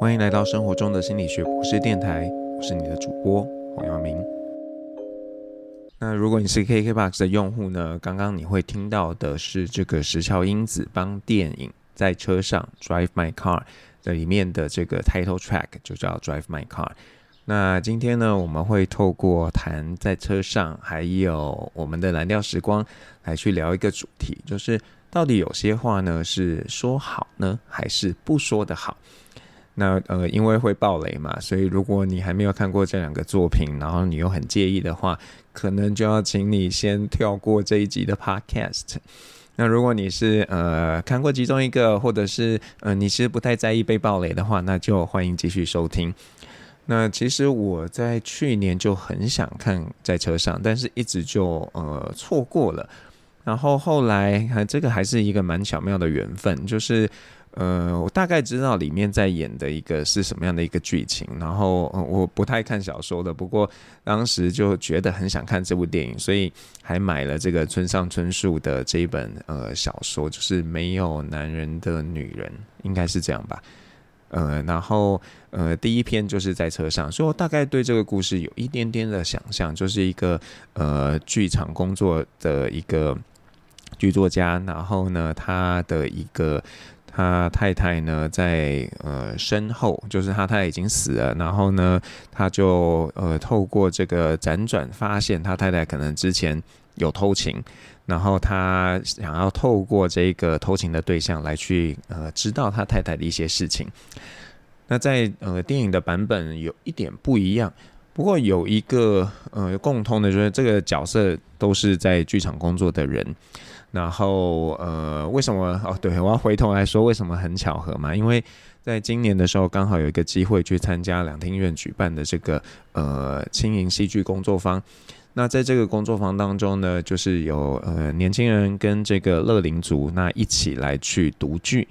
欢迎来到生活中的心理学博士电台，我是你的主播黄耀明。那如果你是 KKBOX 的用户呢，刚刚你会听到的是这个石桥英子帮电影在车上 Drive My Car 的里面的这个 Title Track 就叫 Drive My Car。那今天呢，我们会透过谈在车上，还有我们的蓝调时光，来去聊一个主题，就是到底有些话呢是说好呢，还是不说的好？那呃，因为会爆雷嘛，所以如果你还没有看过这两个作品，然后你又很介意的话，可能就要请你先跳过这一集的 Podcast。那如果你是呃看过其中一个，或者是呃你是不太在意被爆雷的话，那就欢迎继续收听。那其实我在去年就很想看在车上，但是一直就呃错过了。然后后来还这个还是一个蛮巧妙的缘分，就是。呃，我大概知道里面在演的一个是什么样的一个剧情，然后，我不太看小说的，不过当时就觉得很想看这部电影，所以还买了这个村上春树的这一本呃小说，就是《没有男人的女人》，应该是这样吧？呃，然后呃，第一篇就是在车上，所以我大概对这个故事有一点点的想象，就是一个呃剧场工作的一个剧作家，然后呢，他的一个。他太太呢，在呃身后，就是他太太已经死了，然后呢，他就呃透过这个辗转发现他太太可能之前有偷情，然后他想要透过这个偷情的对象来去呃知道他太太的一些事情。那在呃电影的版本有一点不一样，不过有一个呃共通的，就是这个角色都是在剧场工作的人。然后，呃，为什么？哦，对，我要回头来说，为什么很巧合嘛？因为在今年的时候，刚好有一个机会去参加两厅院举办的这个呃轻盈戏剧工作坊。那在这个工作坊当中呢，就是有呃年轻人跟这个乐龄族那一起来去读剧。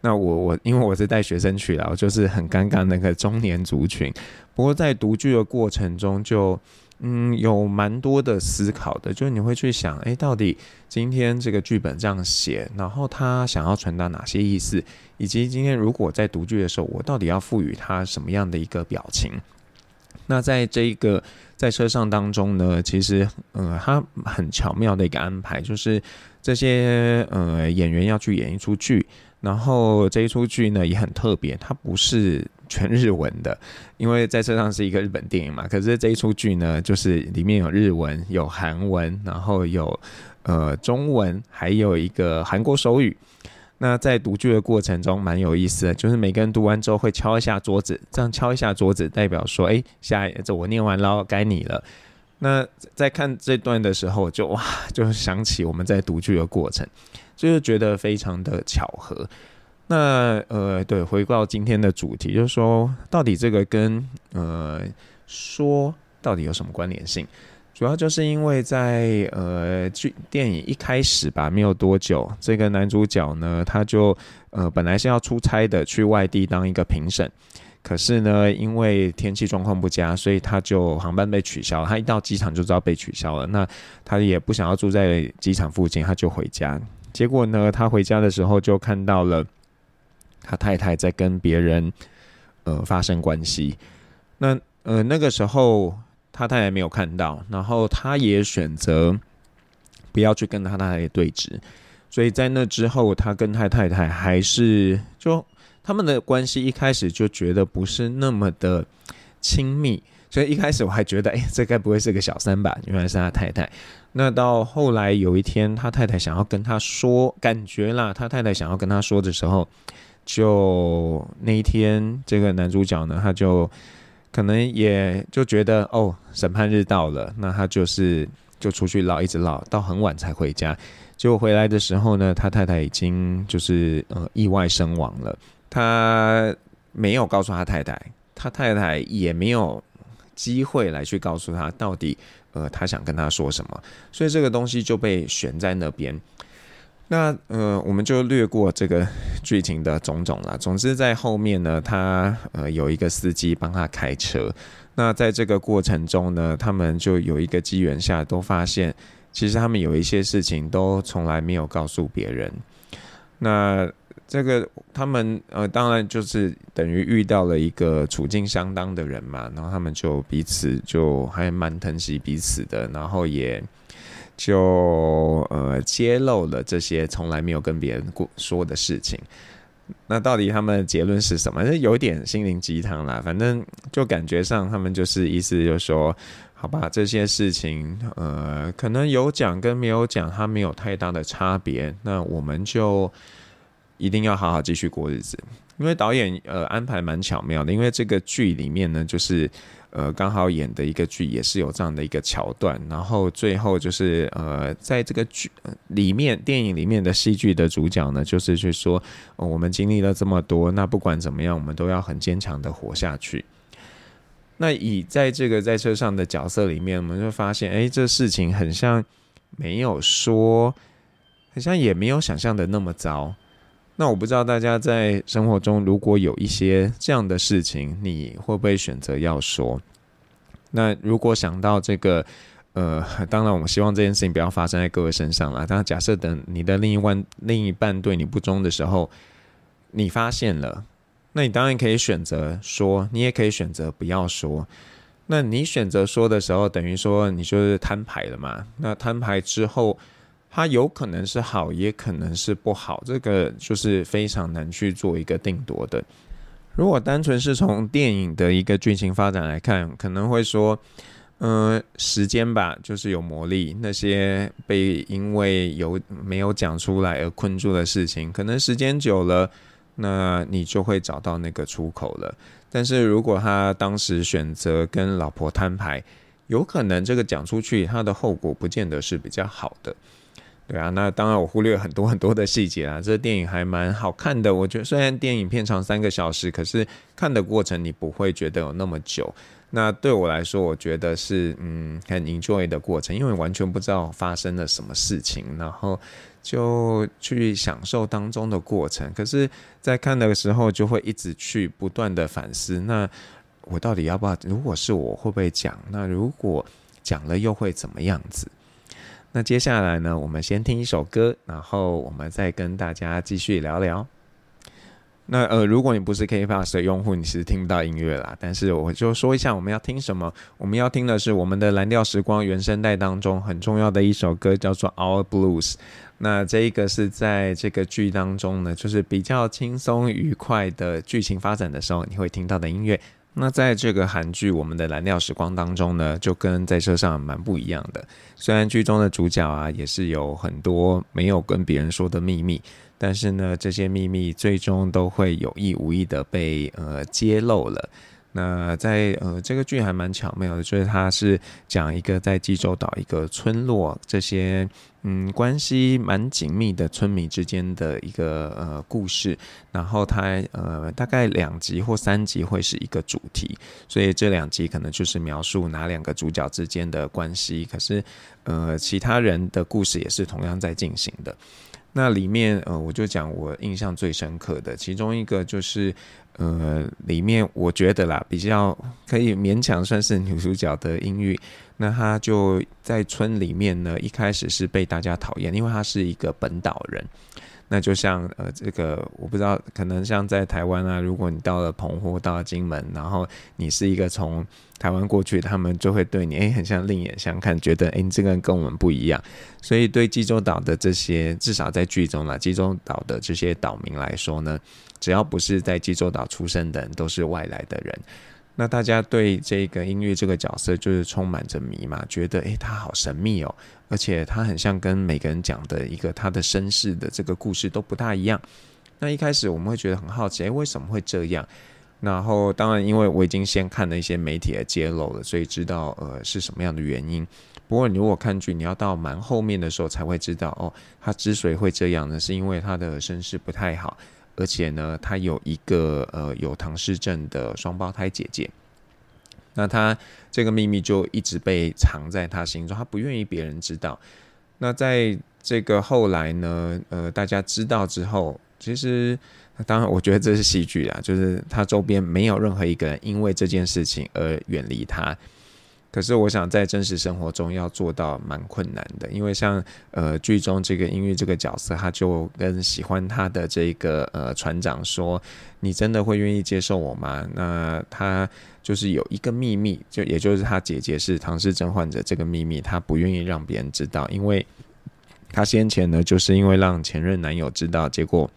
那我我因为我是带学生去了，我就是很尴尬那个中年族群。不过在读剧的过程中就。嗯，有蛮多的思考的，就是你会去想，哎，到底今天这个剧本这样写，然后他想要传达哪些意思，以及今天如果在读剧的时候，我到底要赋予他什么样的一个表情？那在这一个在车上当中呢，其实，呃，他很巧妙的一个安排，就是这些呃演员要去演一出剧，然后这一出剧呢也很特别，它不是。全日文的，因为在车上是一个日本电影嘛。可是这一出剧呢，就是里面有日文、有韩文，然后有呃中文，还有一个韩国手语。那在读剧的过程中蛮有意思的，就是每个人读完之后会敲一下桌子，这样敲一下桌子代表说，哎，下这我念完了，该你了。那在看这段的时候就，就哇，就想起我们在读剧的过程，就是觉得非常的巧合。那呃，对，回到今天的主题，就是说，到底这个跟呃说到底有什么关联性？主要就是因为在呃剧电影一开始吧，没有多久，这个男主角呢，他就呃本来是要出差的，去外地当一个评审，可是呢，因为天气状况不佳，所以他就航班被取消。他一到机场就知道被取消了，那他也不想要住在机场附近，他就回家。结果呢，他回家的时候就看到了。他太太在跟别人呃发生关系，那呃那个时候他太太没有看到，然后他也选择不要去跟他太太对峙，所以在那之后，他跟他太太还是就他们的关系一开始就觉得不是那么的亲密，所以一开始我还觉得，哎，这该不会是个小三吧？原来是他太太。那到后来有一天，他太太想要跟他说，感觉啦，他太太想要跟他说的时候。就那一天，这个男主角呢，他就可能也就觉得哦，审判日到了，那他就是就出去捞，一直捞到很晚才回家。结果回来的时候呢，他太太已经就是呃意外身亡了。他没有告诉他太太，他太太也没有机会来去告诉他到底呃他想跟他说什么，所以这个东西就被悬在那边。那呃，我们就略过这个剧情的种种了。总之，在后面呢，他呃有一个司机帮他开车。那在这个过程中呢，他们就有一个机缘下，都发现其实他们有一些事情都从来没有告诉别人。那这个他们呃，当然就是等于遇到了一个处境相当的人嘛，然后他们就彼此就还蛮疼惜彼此的，然后也就呃揭露了这些从来没有跟别人过说的事情。那到底他们的结论是什么？有点心灵鸡汤啦，反正就感觉上他们就是意思就是说，好吧，这些事情呃，可能有讲跟没有讲，它没有太大的差别。那我们就。一定要好好继续过日子，因为导演呃安排蛮巧妙的，因为这个剧里面呢，就是呃刚好演的一个剧也是有这样的一个桥段，然后最后就是呃在这个剧里面，电影里面的戏剧的主角呢，就是去说，我们经历了这么多，那不管怎么样，我们都要很坚强的活下去。那以在这个在车上的角色里面，我们就发现，哎，这事情很像没有说，好像也没有想象的那么糟。那我不知道大家在生活中如果有一些这样的事情，你会不会选择要说？那如果想到这个，呃，当然我们希望这件事情不要发生在各位身上啦。当，假设等你的另一半另一半对你不忠的时候，你发现了，那你当然可以选择说，你也可以选择不要说。那你选择说的时候，等于说你就是摊牌了嘛。那摊牌之后。它有可能是好，也可能是不好，这个就是非常难去做一个定夺的。如果单纯是从电影的一个剧情发展来看，可能会说，嗯、呃，时间吧，就是有魔力。那些被因为有没有讲出来而困住的事情，可能时间久了，那你就会找到那个出口了。但是如果他当时选择跟老婆摊牌，有可能这个讲出去，他的后果不见得是比较好的。对啊，那当然我忽略很多很多的细节啊。这电影还蛮好看的，我觉得虽然电影片长三个小时，可是看的过程你不会觉得有那么久。那对我来说，我觉得是嗯很 enjoy 的过程，因为完全不知道发生了什么事情，然后就去享受当中的过程。可是，在看的时候就会一直去不断的反思，那我到底要不要？如果是我会不会讲？那如果讲了又会怎么样子？那接下来呢，我们先听一首歌，然后我们再跟大家继续聊聊。那呃，如果你不是 KKBOX 的用户，你是听不到音乐啦。但是我就说一下，我们要听什么？我们要听的是我们的蓝调时光原声带当中很重要的一首歌，叫做《Our Blues》。那这一个是在这个剧当中呢，就是比较轻松愉快的剧情发展的时候，你会听到的音乐。那在这个韩剧《我们的蓝调时光》当中呢，就跟在车上蛮不一样的。虽然剧中的主角啊，也是有很多没有跟别人说的秘密，但是呢，这些秘密最终都会有意无意的被呃揭露了。那在呃这个剧还蛮巧妙的，就是它是讲一个在济州岛一个村落，这些嗯关系蛮紧密的村民之间的一个呃故事，然后它呃大概两集或三集会是一个主题，所以这两集可能就是描述哪两个主角之间的关系，可是呃其他人的故事也是同样在进行的。那里面呃我就讲我印象最深刻的其中一个就是。呃，里面我觉得啦，比较可以勉强算是女主角的音域。那她就在村里面呢，一开始是被大家讨厌，因为她是一个本岛人。那就像呃，这个我不知道，可能像在台湾啊，如果你到了澎湖，到了金门，然后你是一个从台湾过去，他们就会对你哎、欸，很像另眼相看，觉得哎、欸，你这个人跟我们不一样。所以对济州岛的这些，至少在剧中啦，济州岛的这些岛民来说呢，只要不是在济州岛出生的人，都是外来的人。那大家对这个音乐这个角色就是充满着迷嘛，觉得哎、欸，他好神秘哦。而且他很像跟每个人讲的一个他的身世的这个故事都不大一样。那一开始我们会觉得很好奇，诶，为什么会这样？然后当然，因为我已经先看了一些媒体的揭露了，所以知道呃是什么样的原因。不过你如果看剧，你要到蛮后面的时候才会知道哦，他之所以会这样呢，是因为他的身世不太好，而且呢，他有一个呃有唐氏症的双胞胎姐姐。那他这个秘密就一直被藏在他心中，他不愿意别人知道。那在这个后来呢，呃，大家知道之后，其实当然我觉得这是戏剧啊，就是他周边没有任何一个人因为这件事情而远离他。可是我想在真实生活中要做到蛮困难的，因为像呃剧中这个音乐这个角色，他就跟喜欢他的这个呃船长说：“你真的会愿意接受我吗？”那他就是有一个秘密，就也就是他姐姐是唐氏症患者这个秘密，他不愿意让别人知道，因为他先前呢就是因为让前任男友知道，结果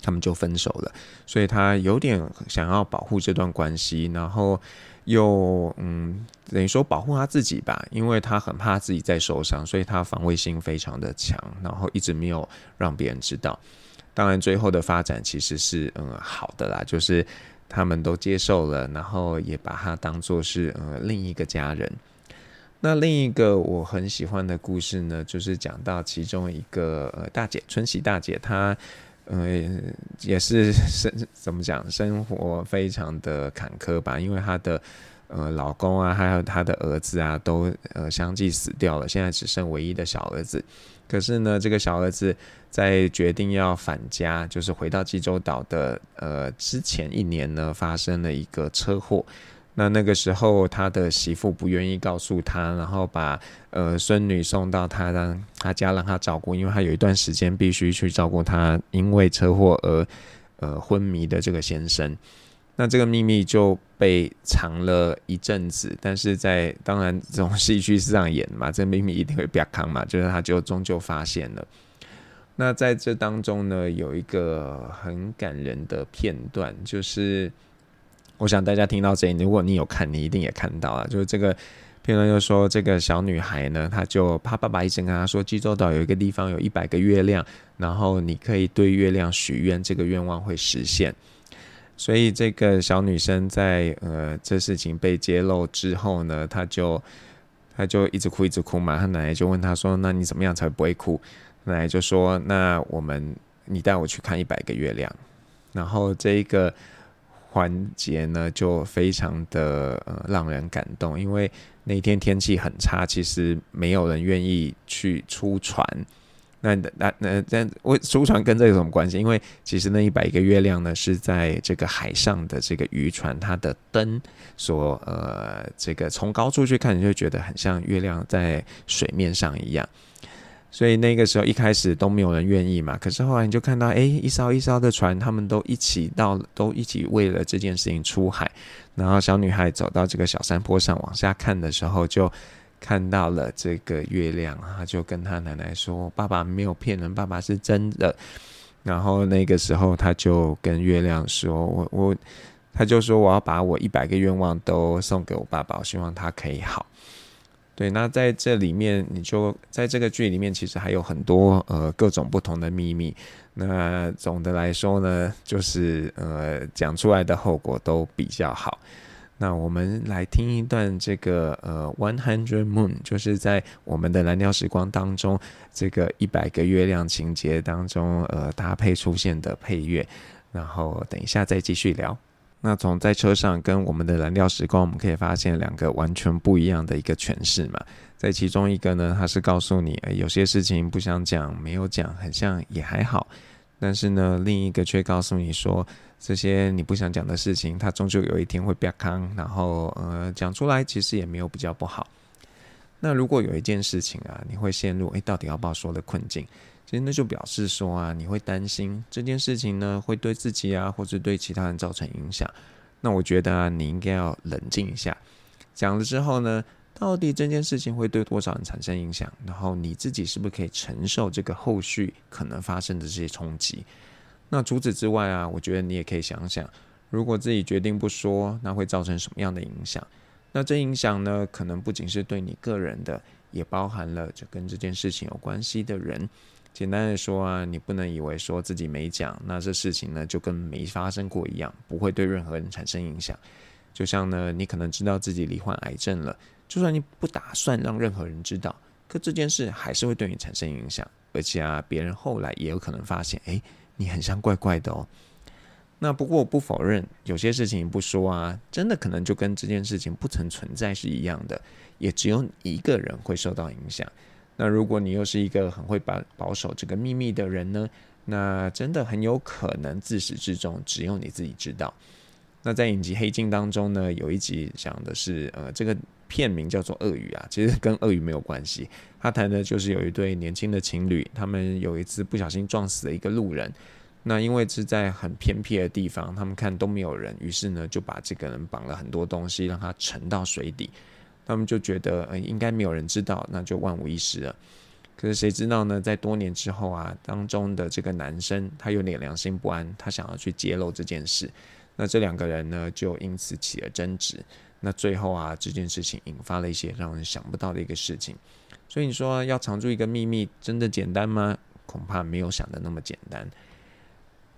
他们就分手了，所以他有点想要保护这段关系，然后。又嗯，等于说保护他自己吧，因为他很怕自己再受伤，所以他防卫心非常的强，然后一直没有让别人知道。当然，最后的发展其实是嗯好的啦，就是他们都接受了，然后也把他当做是呃另一个家人。那另一个我很喜欢的故事呢，就是讲到其中一个呃大姐春喜大姐，她。呃，也是生怎么讲，生活非常的坎坷吧，因为她的呃老公啊，还有她的儿子啊，都呃相继死掉了，现在只剩唯一的小儿子。可是呢，这个小儿子在决定要返家，就是回到济州岛的呃之前一年呢，发生了一个车祸。那那个时候，他的媳妇不愿意告诉他，然后把呃孙女送到他让他家让他照顾，因为他有一段时间必须去照顾他因为车祸而呃昏迷的这个先生。那这个秘密就被藏了一阵子，但是在当然这种戏剧是这样演嘛，这秘密一定会被扛嘛，就是他就终究发现了。那在这当中呢，有一个很感人的片段，就是。我想大家听到这里，如果你有看，你一定也看到了。就是这个评论，就说这个小女孩呢，她就她爸爸一直跟她说，济州岛有一个地方有一百个月亮，然后你可以对月亮许愿，这个愿望会实现。所以这个小女生在呃这事情被揭露之后呢，她就她就一直哭一直哭嘛。她奶奶就问她说：“那你怎么样才不会哭？”奶奶就说：“那我们你带我去看一百个月亮。”然后这一个。环节呢，就非常的呃让人感动，因为那天天气很差，其实没有人愿意去出船。那那那那我出船跟这有什么关系？因为其实那一百个月亮呢，是在这个海上的这个渔船，它的灯所呃这个从高处去看，你就觉得很像月亮在水面上一样。所以那个时候一开始都没有人愿意嘛，可是后来你就看到，哎，一艘一艘的船，他们都一起到，都一起为了这件事情出海。然后小女孩走到这个小山坡上往下看的时候，就看到了这个月亮，她就跟她奶奶说：“爸爸没有骗人，爸爸是真的。”然后那个时候，她就跟月亮说：“我我，她就说我要把我一百个愿望都送给我爸爸，我希望他可以好。”对，那在这里面，你就在这个剧里面，其实还有很多呃各种不同的秘密。那总的来说呢，就是呃讲出来的后果都比较好。那我们来听一段这个呃《One Hundred Moon》，就是在我们的蓝调时光当中，这个一百个月亮情节当中呃搭配出现的配乐。然后等一下再继续聊。那从在车上跟我们的蓝调时光，我们可以发现两个完全不一样的一个诠释嘛。在其中一个呢，它是告诉你，欸，有些事情不想讲，没有讲，很像也还好。但是呢，另一个却告诉你说，这些你不想讲的事情，它终究有一天会变康。然后呃，讲出来其实也没有比较不好。那如果有一件事情啊，你会陷入诶、到底要不要说的困境？其实那就表示说啊，你会担心这件事情呢，会对自己啊，或者对其他人造成影响。那我觉得啊，你应该要冷静一下。讲了之后呢，到底这件事情会对多少人产生影响？然后你自己是不是可以承受这个后续可能发生的这些冲击？那除此之外啊，我觉得你也可以想想，如果自己决定不说，那会造成什么样的影响？那这影响呢，可能不仅是对你个人的，也包含了就跟这件事情有关系的人。简单的说啊，你不能以为说自己没讲，那这事情呢就跟没发生过一样，不会对任何人产生影响。就像呢，你可能知道自己罹患癌症了，就算你不打算让任何人知道，可这件事还是会对你产生影响。而且啊，别人后来也有可能发现，诶，你很像怪怪的哦。那不过我不否认，有些事情不说啊，真的可能就跟这件事情不曾存在是一样的，也只有你一个人会受到影响。那如果你又是一个很会保保守这个秘密的人呢？那真的很有可能自始至终只有你自己知道。那在影集《黑镜》当中呢，有一集讲的是，呃，这个片名叫做《鳄鱼》啊，其实跟鳄鱼没有关系。他谈的就是有一对年轻的情侣，他们有一次不小心撞死了一个路人。那因为是在很偏僻的地方，他们看都没有人，于是呢就把这个人绑了很多东西，让他沉到水底。他们就觉得，呃，应该没有人知道，那就万无一失了。可是谁知道呢？在多年之后啊，当中的这个男生他有点良心不安，他想要去揭露这件事。那这两个人呢，就因此起了争执。那最后啊，这件事情引发了一些让人想不到的一个事情。所以你说要藏住一个秘密，真的简单吗？恐怕没有想的那么简单。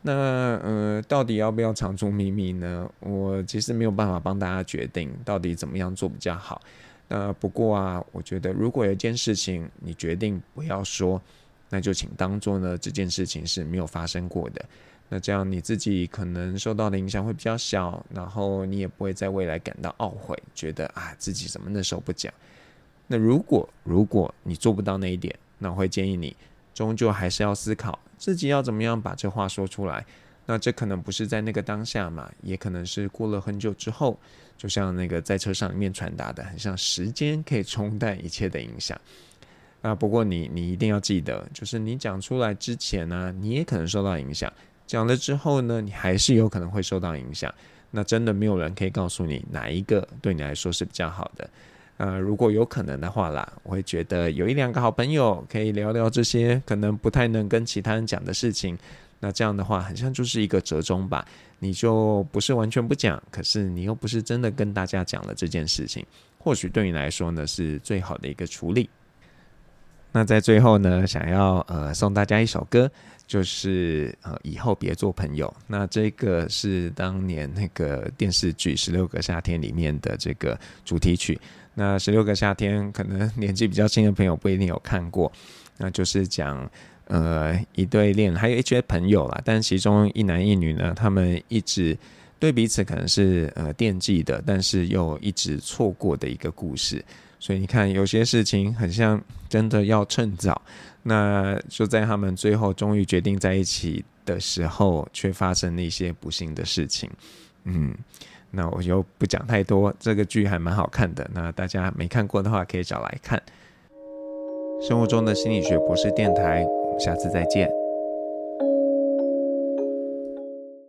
那呃，到底要不要藏住秘密呢？我其实没有办法帮大家决定到底怎么样做比较好。那不过啊，我觉得如果有一件事情你决定不要说，那就请当做呢这件事情是没有发生过的。那这样你自己可能受到的影响会比较小，然后你也不会在未来感到懊悔，觉得啊自己怎么那时候不讲。那如果如果你做不到那一点，那我会建议你终究还是要思考自己要怎么样把这话说出来。那这可能不是在那个当下嘛，也可能是过了很久之后，就像那个在车上里面传达的，很像时间可以冲淡一切的影响。啊，不过你你一定要记得，就是你讲出来之前呢，你也可能受到影响。讲了之后呢，你还是有可能会受到影响。那真的没有人可以告诉你哪一个对你来说是比较好的。呃，如果有可能的话啦，我会觉得有一两个好朋友可以聊聊这些可能不太能跟其他人讲的事情。那这样的话，好像就是一个折中吧。你就不是完全不讲，可是你又不是真的跟大家讲了这件事情。或许对你来说呢，是最好的一个处理。那在最后呢，想要呃送大家一首歌。就是呃，以后别做朋友。那这个是当年那个电视剧《十六个夏天》里面的这个主题曲。那《十六个夏天》可能 年纪比较轻的朋友不一定有看过。那就是讲呃一对恋，还有一些朋友啦，但其中一男一女呢，他们一直对彼此可能是呃惦记的，但是又一直错过的一个故事。所以你看，有些事情很像真的要趁早。那就在他们最后终于决定在一起的时候，却发生了一些不幸的事情。嗯，那我就不讲太多。这个剧还蛮好看的，那大家没看过的话，可以找来看。生活中的心理学博士电台，我们下次再见。